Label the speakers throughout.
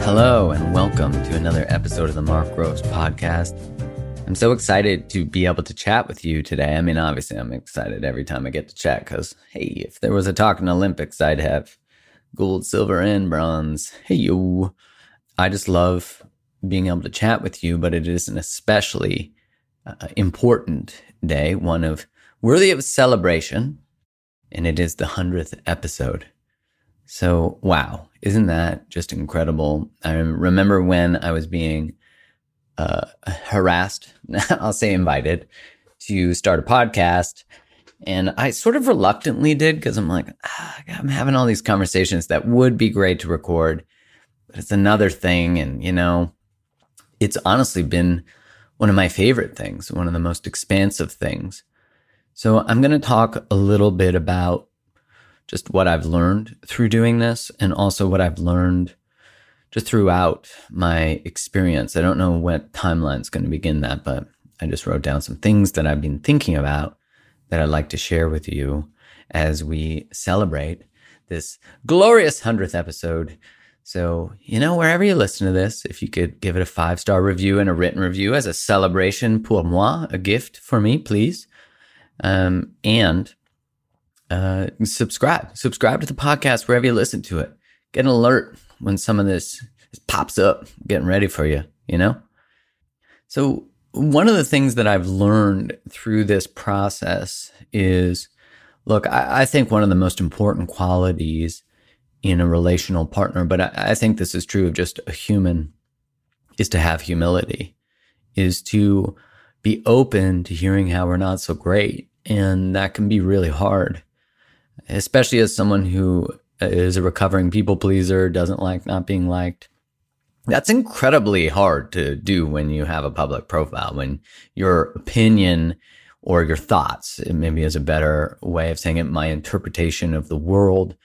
Speaker 1: Hello, and welcome to another episode of the Mark Groves podcast. I'm so excited to be able to chat with you today. I mean, obviously, I'm excited every time I get to chat because, hey, if there was a talking Olympics, I'd have gold, silver, and bronze. Hey, you. I just love being able to chat with you, but it is an especially uh, important day, one of worthy of celebration, and it is the 100th episode. So, wow, isn't that just incredible? I remember when I was being uh, harassed, I'll say invited, to start a podcast. And I sort of reluctantly did because I'm like, ah, I'm having all these conversations that would be great to record, but it's another thing. And, you know, it's honestly been one of my favorite things, one of the most expansive things. So I'm going to talk a little bit about just what I've learned through doing this and also what I've learned just throughout my experience. I don't know what timeline's going to begin that, but I just wrote down some things that I've been thinking about that I'd like to share with you as we celebrate this glorious 100th episode. So, you know, wherever you listen to this, if you could give it a five star review and a written review as a celebration pour moi, a gift for me, please. Um, and uh, subscribe, subscribe to the podcast wherever you listen to it. Get an alert when some of this pops up, getting ready for you, you know? So, one of the things that I've learned through this process is look, I, I think one of the most important qualities in a relational partner, but I, I think this is true of just a human, is to have humility, is to be open to hearing how we're not so great. And that can be really hard, especially as someone who is a recovering people pleaser, doesn't like not being liked. That's incredibly hard to do when you have a public profile, when your opinion or your thoughts, maybe is a better way of saying it, my interpretation of the world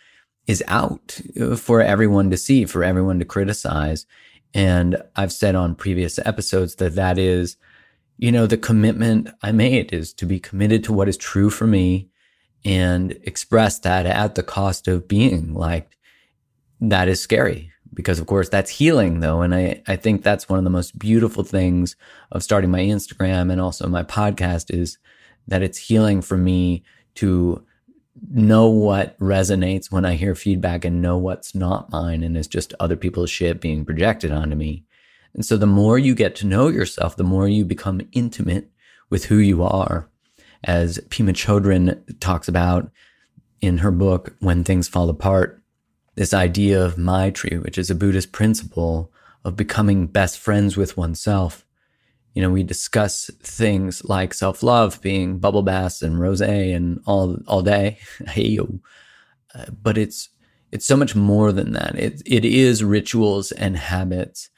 Speaker 1: is out for everyone to see, for everyone to criticize. And I've said on previous episodes that that is, you know, the commitment I made is to be committed to what is true for me and express that at the cost of being liked. That is scary because of course that's healing though. And I, I think that's one of the most beautiful things of starting my Instagram and also my podcast is that it's healing for me to know what resonates when I hear feedback and know what's not mine and is just other people's shit being projected onto me. And so the more you get to know yourself, the more you become intimate with who you are. As Pema Chodron talks about in her book, When Things Fall Apart, this idea of Maitri, which is a Buddhist principle of becoming best friends with oneself. You know, we discuss things like self love being bubble baths and rose and all all day. hey, uh, but it's it's so much more than that. It it is rituals and habits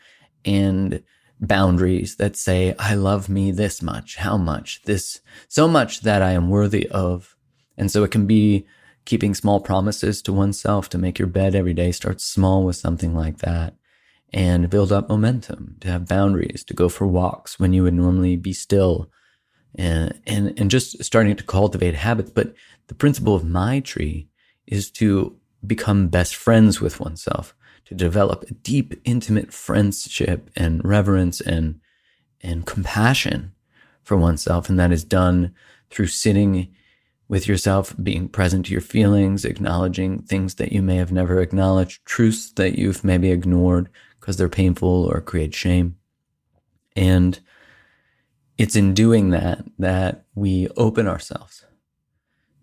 Speaker 1: and boundaries that say, I love me this much, how much, this, so much that I am worthy of. And so it can be keeping small promises to oneself to make your bed every day start small with something like that and build up momentum, to have boundaries, to go for walks when you would normally be still and, and, and just starting to cultivate habits. But the principle of Maitri is to become best friends with oneself to develop a deep, intimate friendship and reverence and, and compassion for oneself. And that is done through sitting with yourself, being present to your feelings, acknowledging things that you may have never acknowledged, truths that you've maybe ignored because they're painful or create shame. And it's in doing that that we open ourselves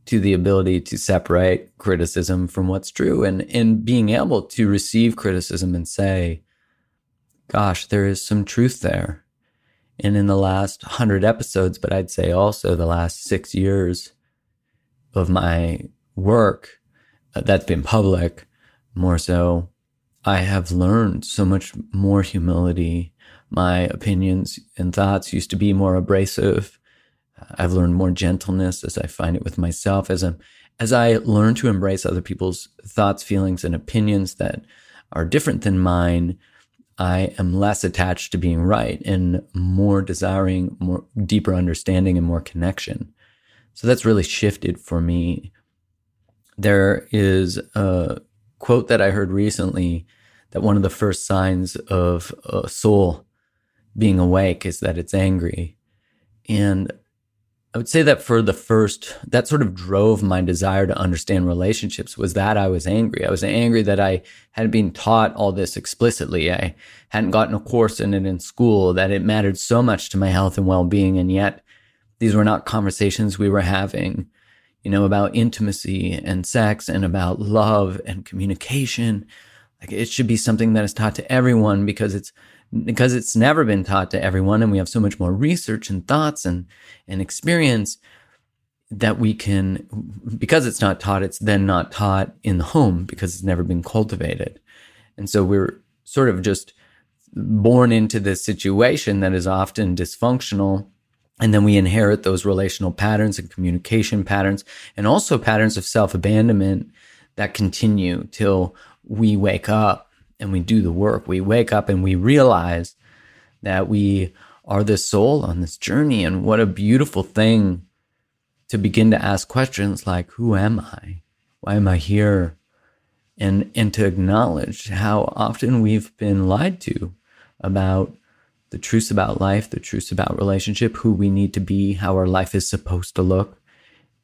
Speaker 1: to the ability to separate criticism from what's true and, and being able to receive criticism and say, gosh, there is some truth there. And in the last hundred episodes, but I'd say also the last six years of my work uh, that's been public, more so, I have learned so much more humility. My opinions and thoughts used to be more abrasive I've learned more gentleness as I find it with myself as i as I learn to embrace other people's thoughts, feelings, and opinions that are different than mine. I am less attached to being right and more desiring more deeper understanding and more connection. So that's really shifted for me There is a quote that I heard recently that one of the first signs of a soul being awake is that it's angry. And I would say that for the first, that sort of drove my desire to understand relationships was that I was angry. I was angry that I hadn't been taught all this explicitly. I hadn't gotten a course in it in school, that it mattered so much to my health and well being. And yet these were not conversations we were having, you know, about intimacy and sex and about love and communication. Like it should be something that is taught to everyone because it's because it's never been taught to everyone and we have so much more research and thoughts and, and experience that we can, because it's not taught, it's then not taught in the home because it's never been cultivated. And so we're sort of just born into this situation that is often dysfunctional. And then we inherit those relational patterns and communication patterns and also patterns of self abandonment that continue till we wake up and we do the work. We wake up and we realize that we are the soul on this journey. And what a beautiful thing to begin to ask questions like, who am I? Why am I here? And, and to acknowledge how often we've been lied to about the truths about life, the truths about relationship, who we need to be, how our life is supposed to look.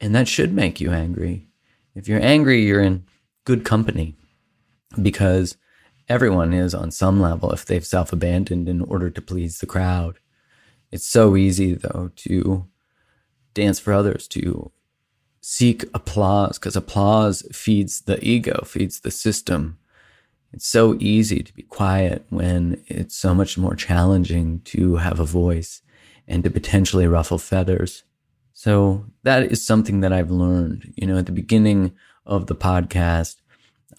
Speaker 1: And that should make you angry. If you're angry, you're in good company because everyone is on some level if they've self abandoned in order to please the crowd. It's so easy, though, to dance for others, to seek applause, because applause feeds the ego, feeds the system. It's so easy to be quiet when it's so much more challenging to have a voice and to potentially ruffle feathers. So that is something that I've learned. You know, at the beginning of the podcast,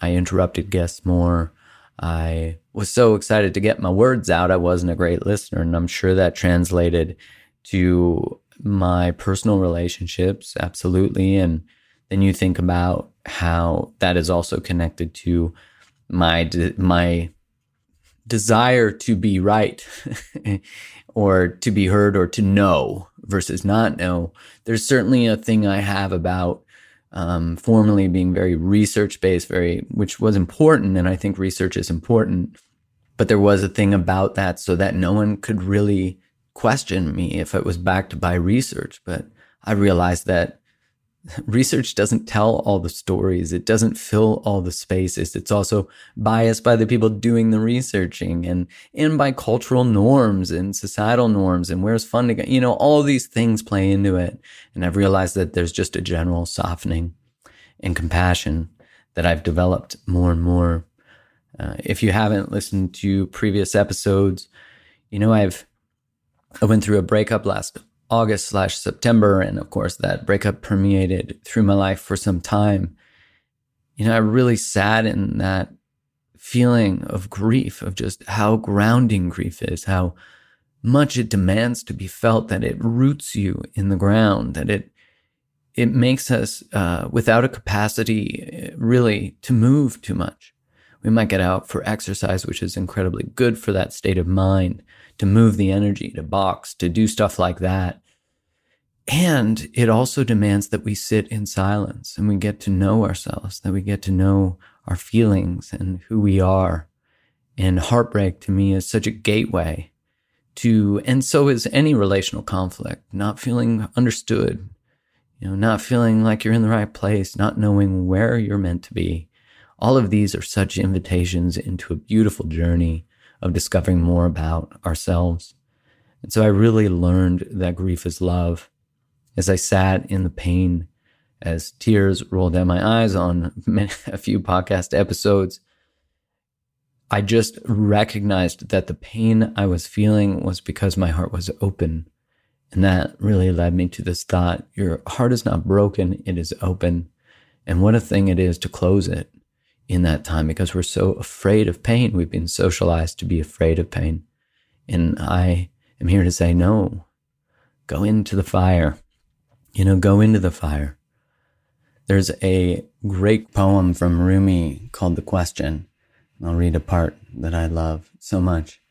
Speaker 1: I interrupted guests more. I was so excited to get my words out. I wasn't a great listener, and I'm sure that translated to my personal relationships, absolutely. And then you think about how that is also connected to my de- my desire to be right or to be heard or to know versus not know. There's certainly a thing I have about um, formerly being very research based, very, which was important. And I think research is important. But there was a thing about that so that no one could really question me if it was backed by research. But I realized that research doesn't tell all the stories. It doesn't fill all the spaces. It's also biased by the people doing the researching and, and by cultural norms and societal norms and where's funding you know, all these things play into it. And I've realized that there's just a general softening and compassion that I've developed more and more. Uh, if you haven't listened to previous episodes, you know, I've, I went through a breakup last August slash September. And of course, that breakup permeated through my life for some time. You know, I really sat in that feeling of grief, of just how grounding grief is, how much it demands to be felt, that it roots you in the ground, that it it makes us uh, without a capacity really to move too much. We might get out for exercise, which is incredibly good for that state of mind, to move the energy, to box, to do stuff like that. And it also demands that we sit in silence and we get to know ourselves, that we get to know our feelings and who we are. And heartbreak to me is such a gateway to, and so is any relational conflict, not feeling understood, you know, not feeling like you're in the right place, not knowing where you're meant to be. All of these are such invitations into a beautiful journey of discovering more about ourselves. And so I really learned that grief is love as I sat in the pain, as tears rolled down my eyes on a few podcast episodes. I just recognized that the pain I was feeling was because my heart was open. And that really led me to this thought your heart is not broken, it is open. And what a thing it is to close it in that time because we're so afraid of pain. We've been socialized to be afraid of pain. And I am here to say, no, go into the fire. You know, go into the fire. There's a great poem from Rumi called The Question. I'll read a part that I love so much.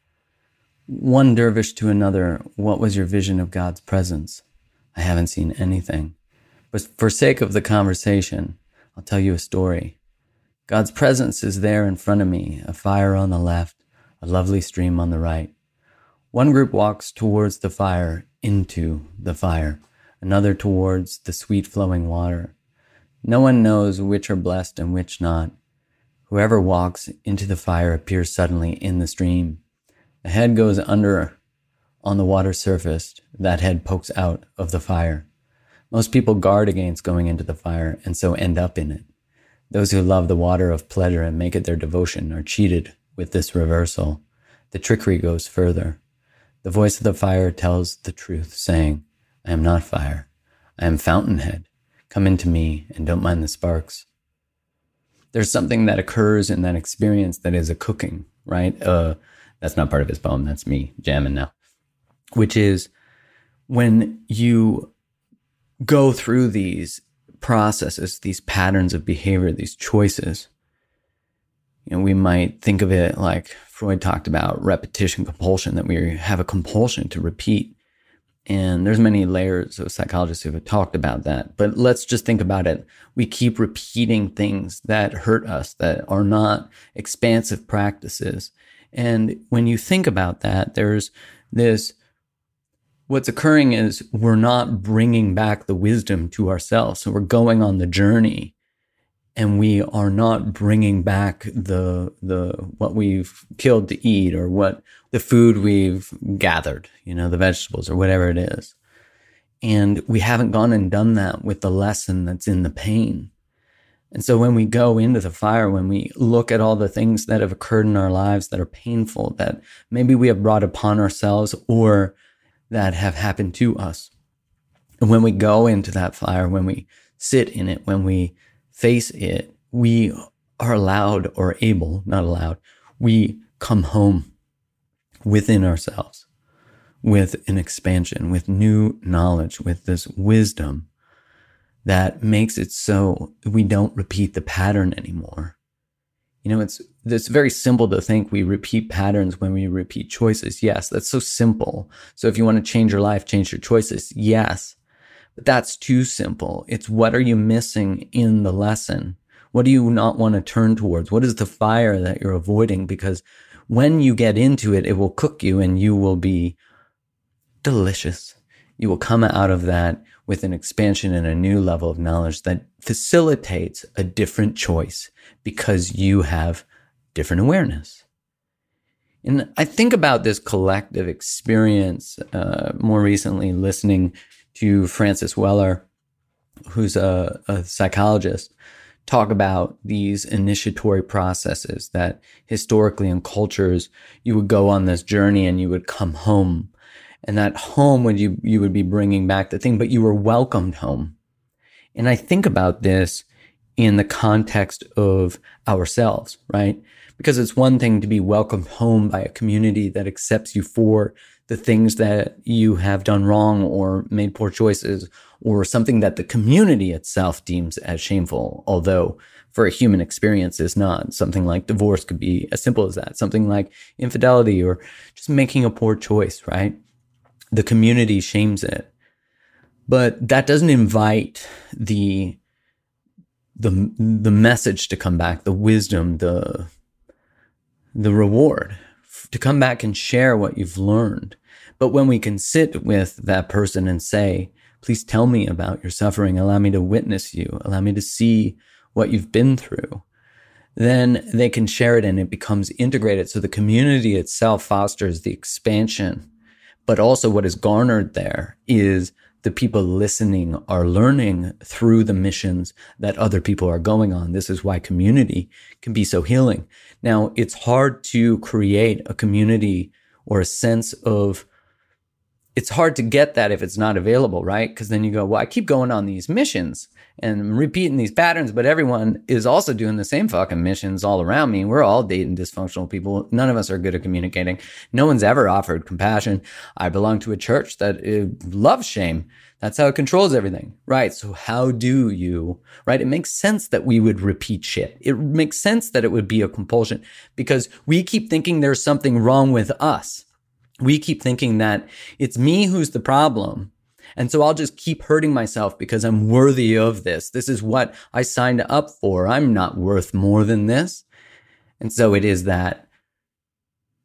Speaker 1: One dervish to another, what was your vision of God's presence? I haven't seen anything. But for sake of the conversation, I'll tell you a story. God's presence is there in front of me, a fire on the left, a lovely stream on the right. One group walks towards the fire, into the fire, another towards the sweet flowing water. No one knows which are blessed and which not. Whoever walks into the fire appears suddenly in the stream. A head goes under on the water surface. That head pokes out of the fire. Most people guard against going into the fire and so end up in it. Those who love the water of pleasure and make it their devotion are cheated with this reversal. The trickery goes further. The voice of the fire tells the truth, saying, I am not fire. I am fountainhead. Come into me and don't mind the sparks. There's something that occurs in that experience that is a cooking, right? Uh, that's not part of his poem. That's me jamming now, which is when you go through these processes, these patterns of behavior, these choices. You know, we might think of it like Freud talked about repetition compulsion, that we have a compulsion to repeat. And there's many layers of psychologists who have talked about that. But let's just think about it. We keep repeating things that hurt us, that are not expansive practices. And when you think about that, there's this what's occurring is we're not bringing back the wisdom to ourselves. So we're going on the journey and we are not bringing back the, the, what we've killed to eat or what the food we've gathered, you know, the vegetables or whatever it is. And we haven't gone and done that with the lesson that's in the pain. And so when we go into the fire, when we look at all the things that have occurred in our lives that are painful, that maybe we have brought upon ourselves or that have happened to us. And when we go into that fire, when we sit in it, when we face it, we are allowed or able, not allowed, we come home within ourselves with an expansion, with new knowledge, with this wisdom that makes it so we don't repeat the pattern anymore. You know, it's it's very simple to think we repeat patterns when we repeat choices. Yes, that's so simple. So if you want to change your life, change your choices. Yes. But that's too simple. It's what are you missing in the lesson? What do you not want to turn towards? What is the fire that you're avoiding? Because when you get into it, it will cook you and you will be delicious. You will come out of that with an expansion and a new level of knowledge that facilitates a different choice because you have different awareness. And I think about this collective experience uh, more recently listening to Francis Weller, who's a, a psychologist, talk about these initiatory processes that historically in cultures you would go on this journey and you would come home and that home would you you would be bringing back the thing but you were welcomed home and i think about this in the context of ourselves right because it's one thing to be welcomed home by a community that accepts you for the things that you have done wrong or made poor choices or something that the community itself deems as shameful. Although for a human experience is not something like divorce could be as simple as that. Something like infidelity or just making a poor choice, right? The community shames it, but that doesn't invite the, the, the message to come back, the wisdom, the, the reward to come back and share what you've learned. But when we can sit with that person and say, please tell me about your suffering, allow me to witness you, allow me to see what you've been through, then they can share it and it becomes integrated. So the community itself fosters the expansion. But also what is garnered there is the people listening are learning through the missions that other people are going on. This is why community can be so healing. Now, it's hard to create a community or a sense of it's hard to get that if it's not available, right? Because then you go, well, I keep going on these missions and repeating these patterns, but everyone is also doing the same fucking missions all around me. We're all dating dysfunctional people. None of us are good at communicating. No one's ever offered compassion. I belong to a church that loves shame. That's how it controls everything. Right. So how do you, right? It makes sense that we would repeat shit. It makes sense that it would be a compulsion because we keep thinking there's something wrong with us. We keep thinking that it's me who's the problem And so I'll just keep hurting myself because I'm worthy of this. This is what I signed up for. I'm not worth more than this. And so it is that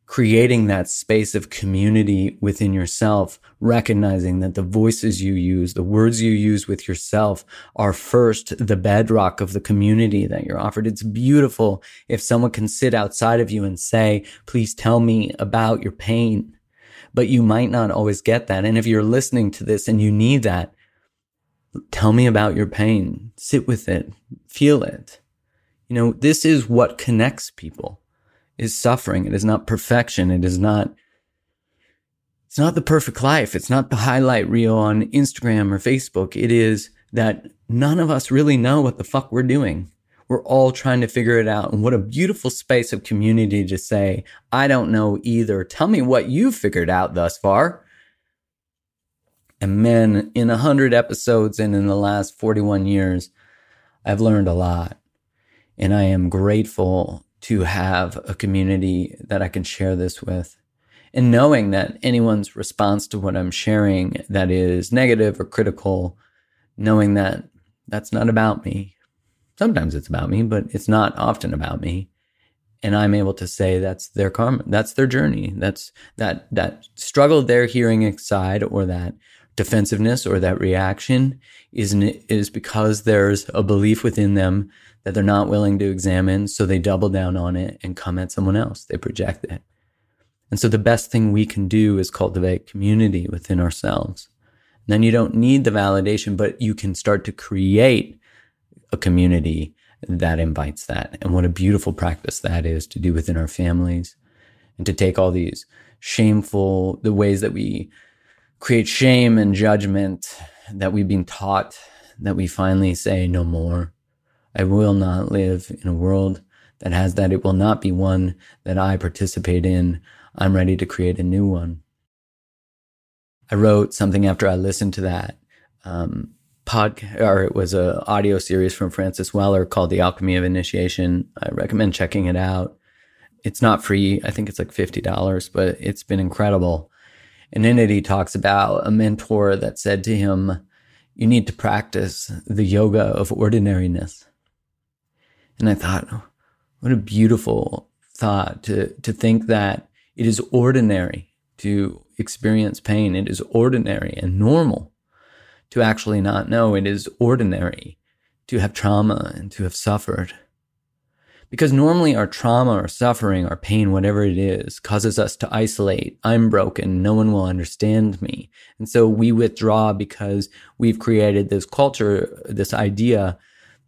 Speaker 1: creating that space of community within yourself, recognizing that the voices you use, the words you use with yourself are first the bedrock of the community that you're offered. It's beautiful if someone can sit outside of you and say, please tell me about your pain. But you might not always get that. And if you're listening to this and you need that, tell me about your pain. Sit with it. Feel it. You know, this is what connects people is suffering. It is not perfection. It is not, it's not the perfect life. It's not the highlight reel on Instagram or Facebook. It is that none of us really know what the fuck we're doing. We're all trying to figure it out. And what a beautiful space of community to say, I don't know either. Tell me what you've figured out thus far. And man, in a hundred episodes and in the last 41 years, I've learned a lot. And I am grateful to have a community that I can share this with. And knowing that anyone's response to what I'm sharing that is negative or critical, knowing that that's not about me. Sometimes it's about me, but it's not often about me. And I'm able to say that's their karma, that's their journey. That's that that struggle they're hearing inside or that defensiveness or that reaction is is because there's a belief within them that they're not willing to examine. So they double down on it and come at someone else. They project it. And so the best thing we can do is cultivate community within ourselves. And then you don't need the validation, but you can start to create a community that invites that. And what a beautiful practice that is to do within our families and to take all these shameful, the ways that we create shame and judgment that we've been taught that we finally say no more I will not live in a world that has that. It will not be one that I participate in. I'm ready to create a new one. I wrote something after I listened to that um, podcast, or it was a audio series from Francis Weller called The Alchemy of Initiation. I recommend checking it out. It's not free. I think it's like $50, but it's been incredible. And in it, he talks about a mentor that said to him, You need to practice the yoga of ordinariness. And I thought, oh, what a beautiful thought to, to think that it is ordinary to experience pain. It is ordinary and normal to actually not know. It is ordinary to have trauma and to have suffered. Because normally our trauma or suffering or pain, whatever it is, causes us to isolate. I'm broken. No one will understand me. And so we withdraw because we've created this culture, this idea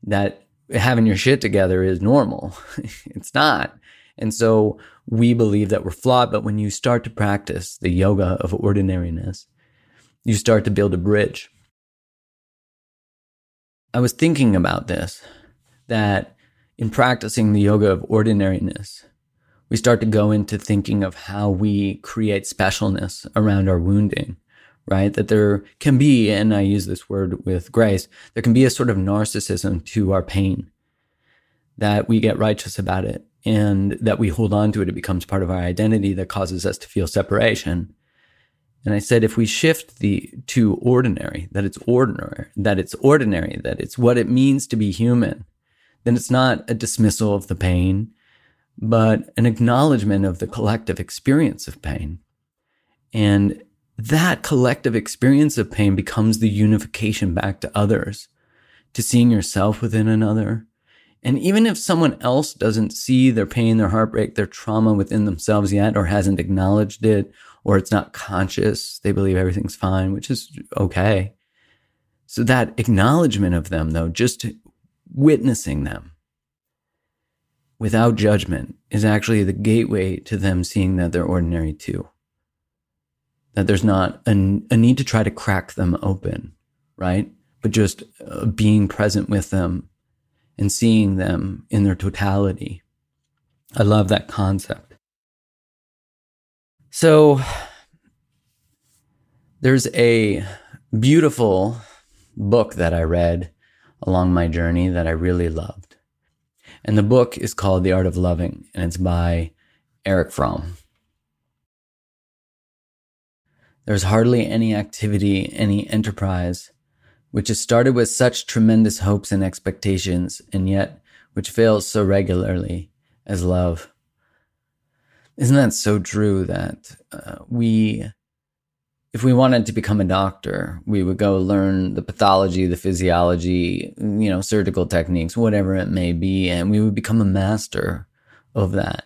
Speaker 1: that having your shit together is normal. it's not. And so we believe that we're flawed. But when you start to practice the yoga of ordinariness, you start to build a bridge. I was thinking about this that in practicing the yoga of ordinariness, we start to go into thinking of how we create specialness around our wounding right? That there can be, and I use this word with grace, there can be a sort of narcissism to our pain that we get righteous about it and that we hold on to it. It becomes part of our identity that causes us to feel separation. And I said, if we shift the to ordinary, that it's ordinary, that it's ordinary, that it's what it means to be human, then it's not a dismissal of the pain, but an acknowledgement of the collective experience of pain. And that collective experience of pain becomes the unification back to others, to seeing yourself within another. And even if someone else doesn't see their pain, their heartbreak, their trauma within themselves yet, or hasn't acknowledged it, or it's not conscious, they believe everything's fine, which is okay. So that acknowledgement of them, though, just witnessing them without judgment is actually the gateway to them seeing that they're ordinary too that there's not a, a need to try to crack them open, right? But just uh, being present with them and seeing them in their totality. I love that concept. So there's a beautiful book that I read along my journey that I really loved. And the book is called The Art of Loving, and it's by Erich Fromm. There's hardly any activity, any enterprise, which has started with such tremendous hopes and expectations, and yet which fails so regularly as love. Isn't that so true that uh, we, if we wanted to become a doctor, we would go learn the pathology, the physiology, you know, surgical techniques, whatever it may be, and we would become a master of that.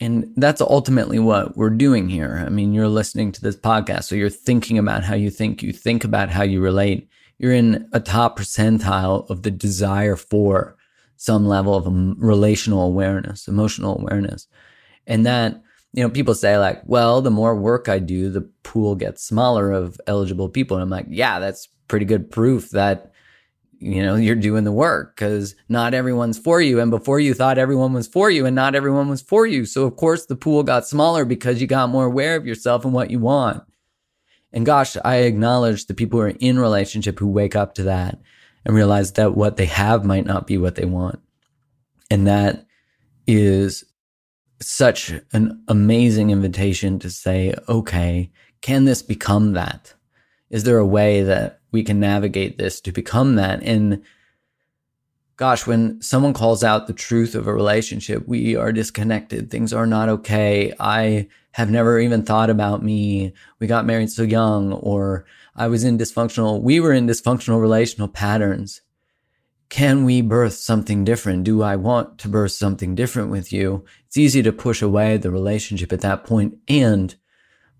Speaker 1: And that's ultimately what we're doing here. I mean, you're listening to this podcast, so you're thinking about how you think, you think about how you relate. You're in a top percentile of the desire for some level of relational awareness, emotional awareness. And that, you know, people say, like, well, the more work I do, the pool gets smaller of eligible people. And I'm like, yeah, that's pretty good proof that you know, you're doing the work because not everyone's for you. And before you thought everyone was for you and not everyone was for you. So of course the pool got smaller because you got more aware of yourself and what you want. And gosh, I acknowledge the people who are in relationship who wake up to that and realize that what they have might not be what they want. And that is such an amazing invitation to say, okay, can this become that? Is there a way that we can navigate this to become that. And gosh, when someone calls out the truth of a relationship, we are disconnected. Things are not okay. I have never even thought about me. We got married so young, or I was in dysfunctional, we were in dysfunctional relational patterns. Can we birth something different? Do I want to birth something different with you? It's easy to push away the relationship at that point and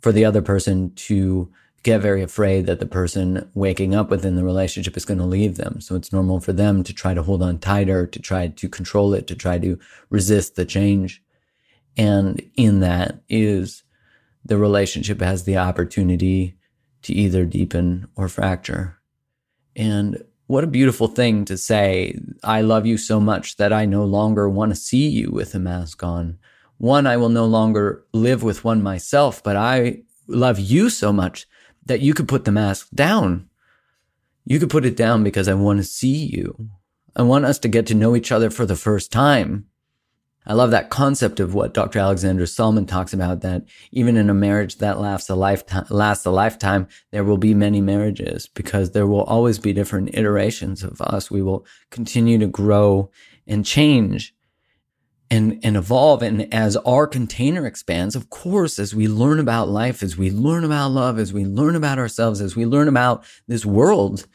Speaker 1: for the other person to get very afraid that the person waking up within the relationship is going to leave them. So it's normal for them to try to hold on tighter, to try to control it, to try to resist the change. And in that is the relationship has the opportunity to either deepen or fracture. And what a beautiful thing to say, I love you so much that I no longer want to see you with a mask on. One, I will no longer live with one myself, but I love you so much that you could put the mask down. You could put it down because I want to see you. I want us to get to know each other for the first time. I love that concept of what Dr. Alexandra Solomon talks about that even in a marriage that lasts a lifetime, lasts a lifetime, there will be many marriages because there will always be different iterations of us. We will continue to grow and change and, and evolve. And as our container expands, of course, as we learn about life, as we learn about love, as we learn about ourselves, as we learn about this world,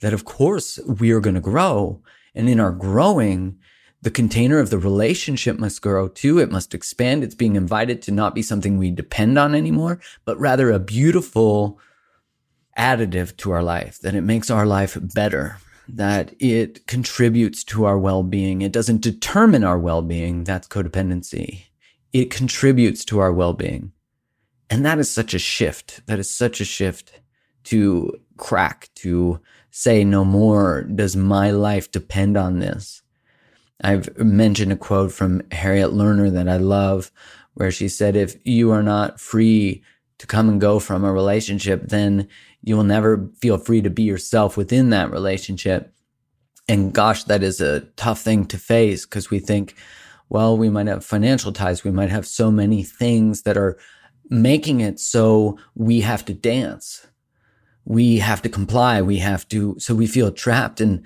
Speaker 1: that of course we are going to grow. And in our growing, the container of the relationship must grow too. It must expand. It's being invited to not be something we depend on anymore, but rather a beautiful additive to our life, that it makes our life better that it contributes to our well being. It doesn't determine our well being. That's codependency. It contributes to our well being. And that is such a shift. That is such a shift to crack, to say no more. Does my life depend on this? I've mentioned a quote from Harriet Lerner that I love, where she said, if you are not free to come and go from a relationship, then you will never feel free to be yourself within that relationship. And gosh, that is a tough thing to face because we think, well, we might have financial ties. We might have so many things that are making it so we have to dance. We have to comply. We have to, so we feel trapped. And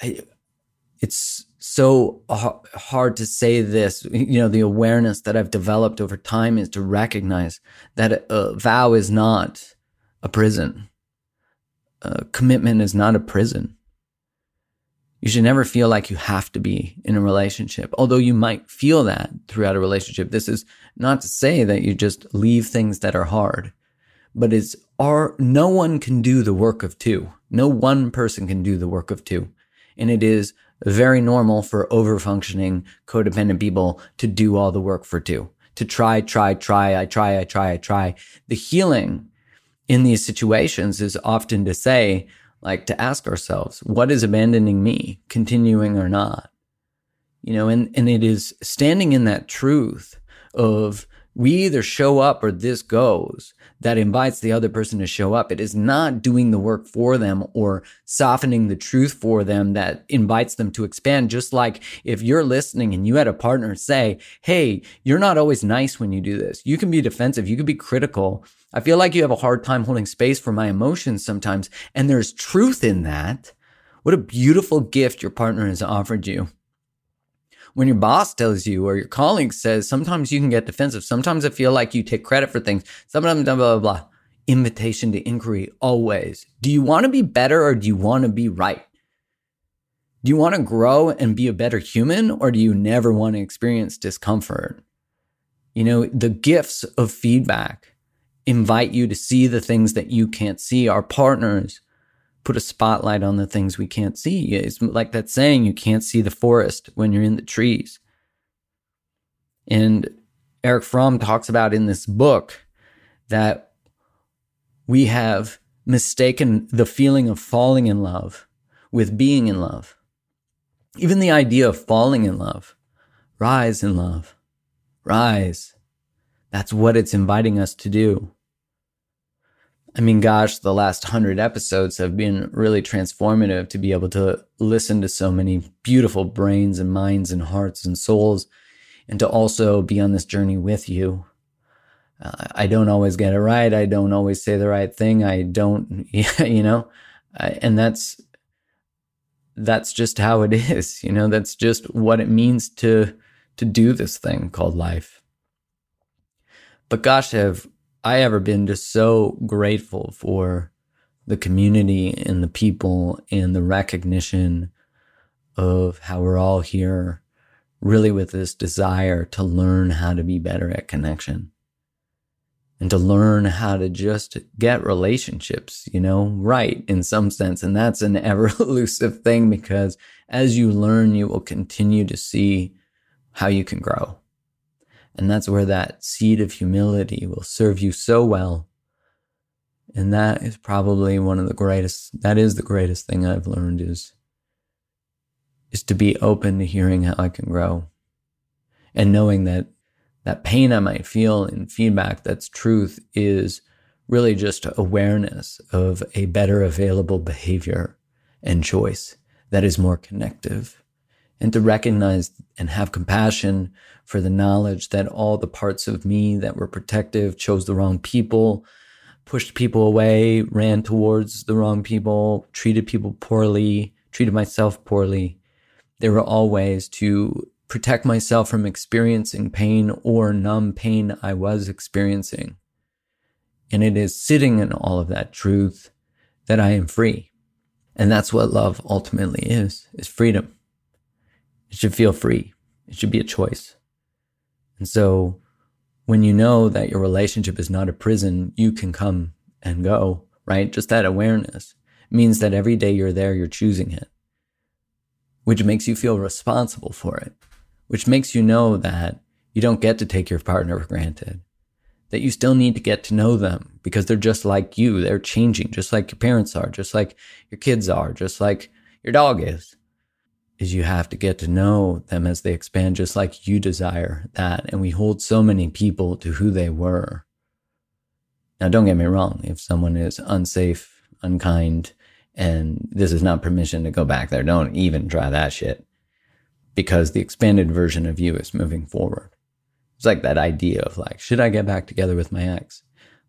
Speaker 1: I, it's so hard to say this. You know, the awareness that I've developed over time is to recognize that a vow is not a prison. A commitment is not a prison. You should never feel like you have to be in a relationship, although you might feel that throughout a relationship. This is not to say that you just leave things that are hard, but it's our, no one can do the work of two. No one person can do the work of two. And it is very normal for over functioning codependent people to do all the work for two, to try, try, try, I try, I try, I try. The healing in these situations is often to say, like to ask ourselves, what is abandoning me, continuing or not? You know, and, and it is standing in that truth of we either show up or this goes that invites the other person to show up. It is not doing the work for them or softening the truth for them that invites them to expand. Just like if you're listening and you had a partner say, Hey, you're not always nice when you do this. You can be defensive. You can be critical. I feel like you have a hard time holding space for my emotions sometimes. And there's truth in that. What a beautiful gift your partner has offered you when your boss tells you or your colleague says, sometimes you can get defensive. Sometimes I feel like you take credit for things. Sometimes blah, blah, blah, blah. Invitation to inquiry always. Do you want to be better or do you want to be right? Do you want to grow and be a better human or do you never want to experience discomfort? You know, the gifts of feedback invite you to see the things that you can't see. Our partners put a spotlight on the things we can't see. It's like that saying, you can't see the forest when you're in the trees. And Erich Fromm talks about in this book that we have mistaken the feeling of falling in love with being in love. Even the idea of falling in love, rise in love, rise. That's what it's inviting us to do. I mean, gosh, the last hundred episodes have been really transformative to be able to listen to so many beautiful brains and minds and hearts and souls, and to also be on this journey with you. Uh, I don't always get it right. I don't always say the right thing. I don't, you know, and that's that's just how it is. You know, that's just what it means to to do this thing called life. But gosh, have I ever been just so grateful for the community and the people and the recognition of how we're all here really with this desire to learn how to be better at connection and to learn how to just get relationships, you know, right in some sense. And that's an ever elusive thing because as you learn, you will continue to see how you can grow. And that's where that seed of humility will serve you so well. And that is probably one of the greatest, that is the greatest thing I've learned is, is to be open to hearing how I can grow and knowing that that pain I might feel in feedback that's truth is really just awareness of a better available behavior and choice that is more connective and to recognize and have compassion for the knowledge that all the parts of me that were protective chose the wrong people, pushed people away, ran towards the wrong people, treated people poorly, treated myself poorly. There were all ways to protect myself from experiencing pain or numb pain I was experiencing. And it is sitting in all of that truth that I am free. And that's what love ultimately is, is freedom. It should feel free. It should be a choice. And so when you know that your relationship is not a prison, you can come and go, right? Just that awareness means that every day you're there, you're choosing it, which makes you feel responsible for it, which makes you know that you don't get to take your partner for granted, that you still need to get to know them because they're just like you. They're changing, just like your parents are, just like your kids are, just like your dog is is you have to get to know them as they expand, just like you desire that. And we hold so many people to who they were. Now, don't get me wrong. If someone is unsafe, unkind, and this is not permission to go back there, don't even try that shit because the expanded version of you is moving forward. It's like that idea of like, should I get back together with my ex?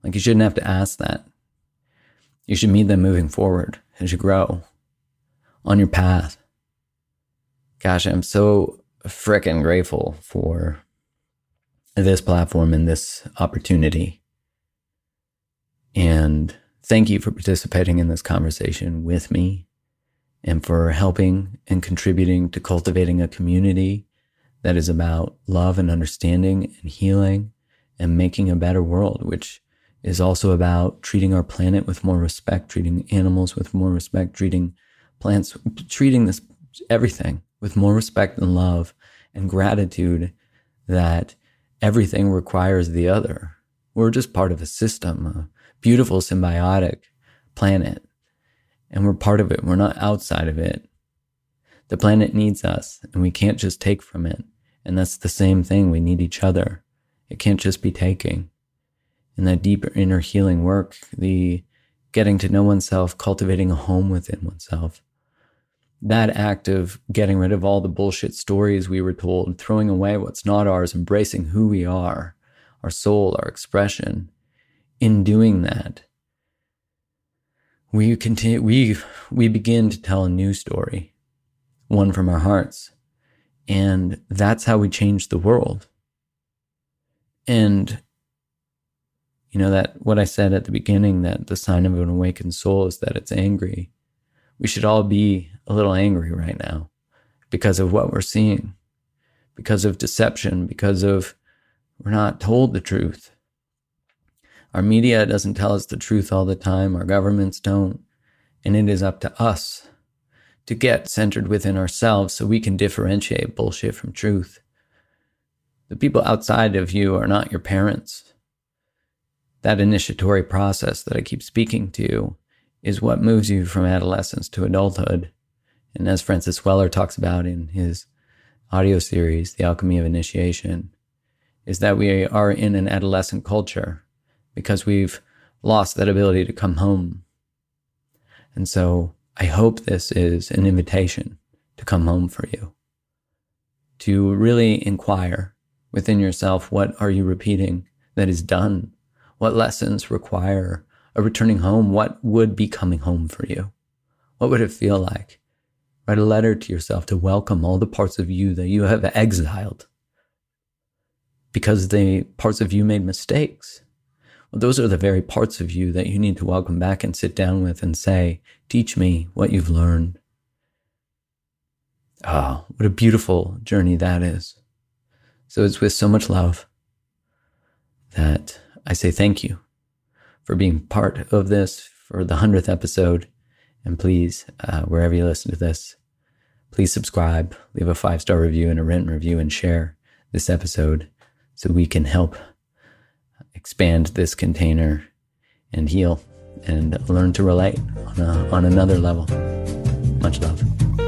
Speaker 1: Like you shouldn't have to ask that. You should meet them moving forward as you grow on your path gosh, I'm so freaking grateful for this platform and this opportunity. And thank you for participating in this conversation with me and for helping and contributing to cultivating a community that is about love and understanding and healing and making a better world, which is also about treating our planet with more respect, treating animals with more respect, treating plants, treating this everything with more respect and love and gratitude that everything requires the other. We're just part of a system, a beautiful symbiotic planet, and we're part of it. We're not outside of it. The planet needs us, and we can't just take from it. And that's the same thing. We need each other. It can't just be taking. In that deeper inner healing work, the getting to know oneself, cultivating a home within oneself, that act of getting rid of all the bullshit stories we were told, throwing away what's not ours, embracing who we are, our soul, our expression, in doing that, we continue, we, we begin to tell a new story, one from our hearts. And that's how we change the world. And, you know, that what I said at the beginning that the sign of an awakened soul is that it's angry. We should all be a little angry right now because of what we're seeing, because of deception, because of we're not told the truth. Our media doesn't tell us the truth all the time. Our governments don't. And it is up to us to get centered within ourselves so we can differentiate bullshit from truth. The people outside of you are not your parents. That initiatory process that I keep speaking to is what moves you from adolescence to adulthood. And as Francis Weller talks about in his audio series, The Alchemy of Initiation, is that we are in an adolescent culture because we've lost that ability to come home. And so I hope this is an invitation to come home for you, to really inquire within yourself what are you repeating that is done? What lessons require a returning home? What would be coming home for you? What would it feel like? Write a letter to yourself to welcome all the parts of you that you have exiled because the parts of you made mistakes. Well, those are the very parts of you that you need to welcome back and sit down with and say, Teach me what you've learned. Ah, oh, what a beautiful journey that is. So it's with so much love that I say thank you for being part of this for the 100th episode. And please, uh, wherever you listen to this, please subscribe, leave a five star review and a written review, and share this episode so we can help expand this container and heal and learn to relate on, a, on another level. Much love.